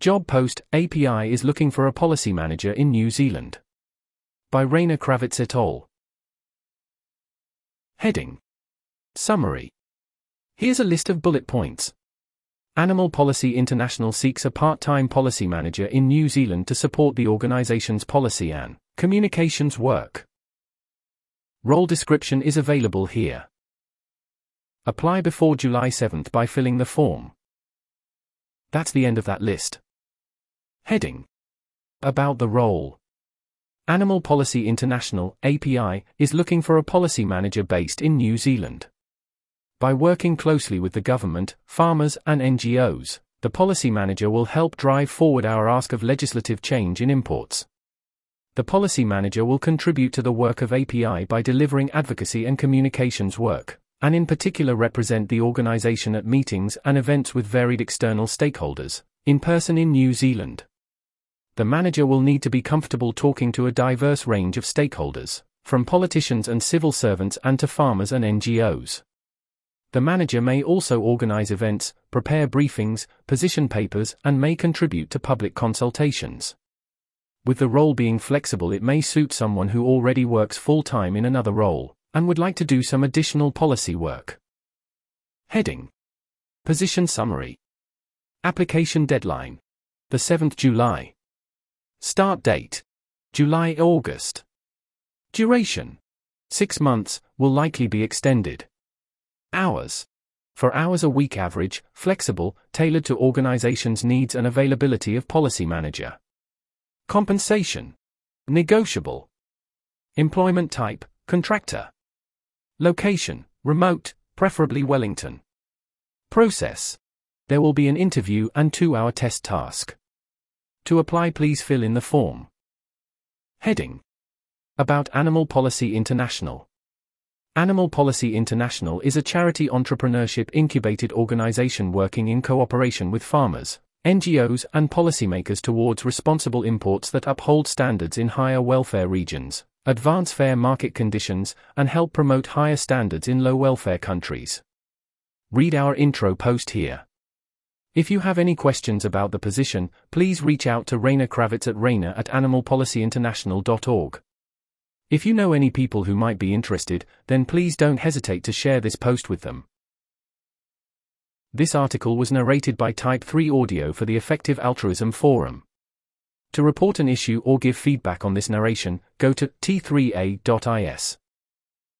Job post API is looking for a policy manager in New Zealand. By Rainer Kravets et al. Heading Summary Here's a list of bullet points. Animal Policy International seeks a part time policy manager in New Zealand to support the organization's policy and communications work. Role description is available here. Apply before July 7th by filling the form. That's the end of that list. Heading About the role. Animal Policy International, API, is looking for a policy manager based in New Zealand. By working closely with the government, farmers, and NGOs, the policy manager will help drive forward our ask of legislative change in imports. The policy manager will contribute to the work of API by delivering advocacy and communications work, and in particular represent the organization at meetings and events with varied external stakeholders, in person in New Zealand the manager will need to be comfortable talking to a diverse range of stakeholders, from politicians and civil servants and to farmers and NGOs. The manager may also organize events, prepare briefings, position papers, and may contribute to public consultations. With the role being flexible, it may suit someone who already works full time in another role and would like to do some additional policy work. Heading Position Summary Application Deadline The 7th July Start date July August. Duration 6 months, will likely be extended. Hours four hours a week average, flexible, tailored to organization's needs and availability of policy manager. Compensation negotiable. Employment type contractor. Location remote, preferably Wellington. Process there will be an interview and 2-hour test task. To apply, please fill in the form. Heading About Animal Policy International. Animal Policy International is a charity entrepreneurship incubated organization working in cooperation with farmers, NGOs, and policymakers towards responsible imports that uphold standards in higher welfare regions, advance fair market conditions, and help promote higher standards in low welfare countries. Read our intro post here. If you have any questions about the position, please reach out to Rainer Kravets at rainer at animalpolicyinternational.org. If you know any people who might be interested, then please don't hesitate to share this post with them. This article was narrated by Type 3 Audio for the Effective Altruism Forum. To report an issue or give feedback on this narration, go to t3a.is.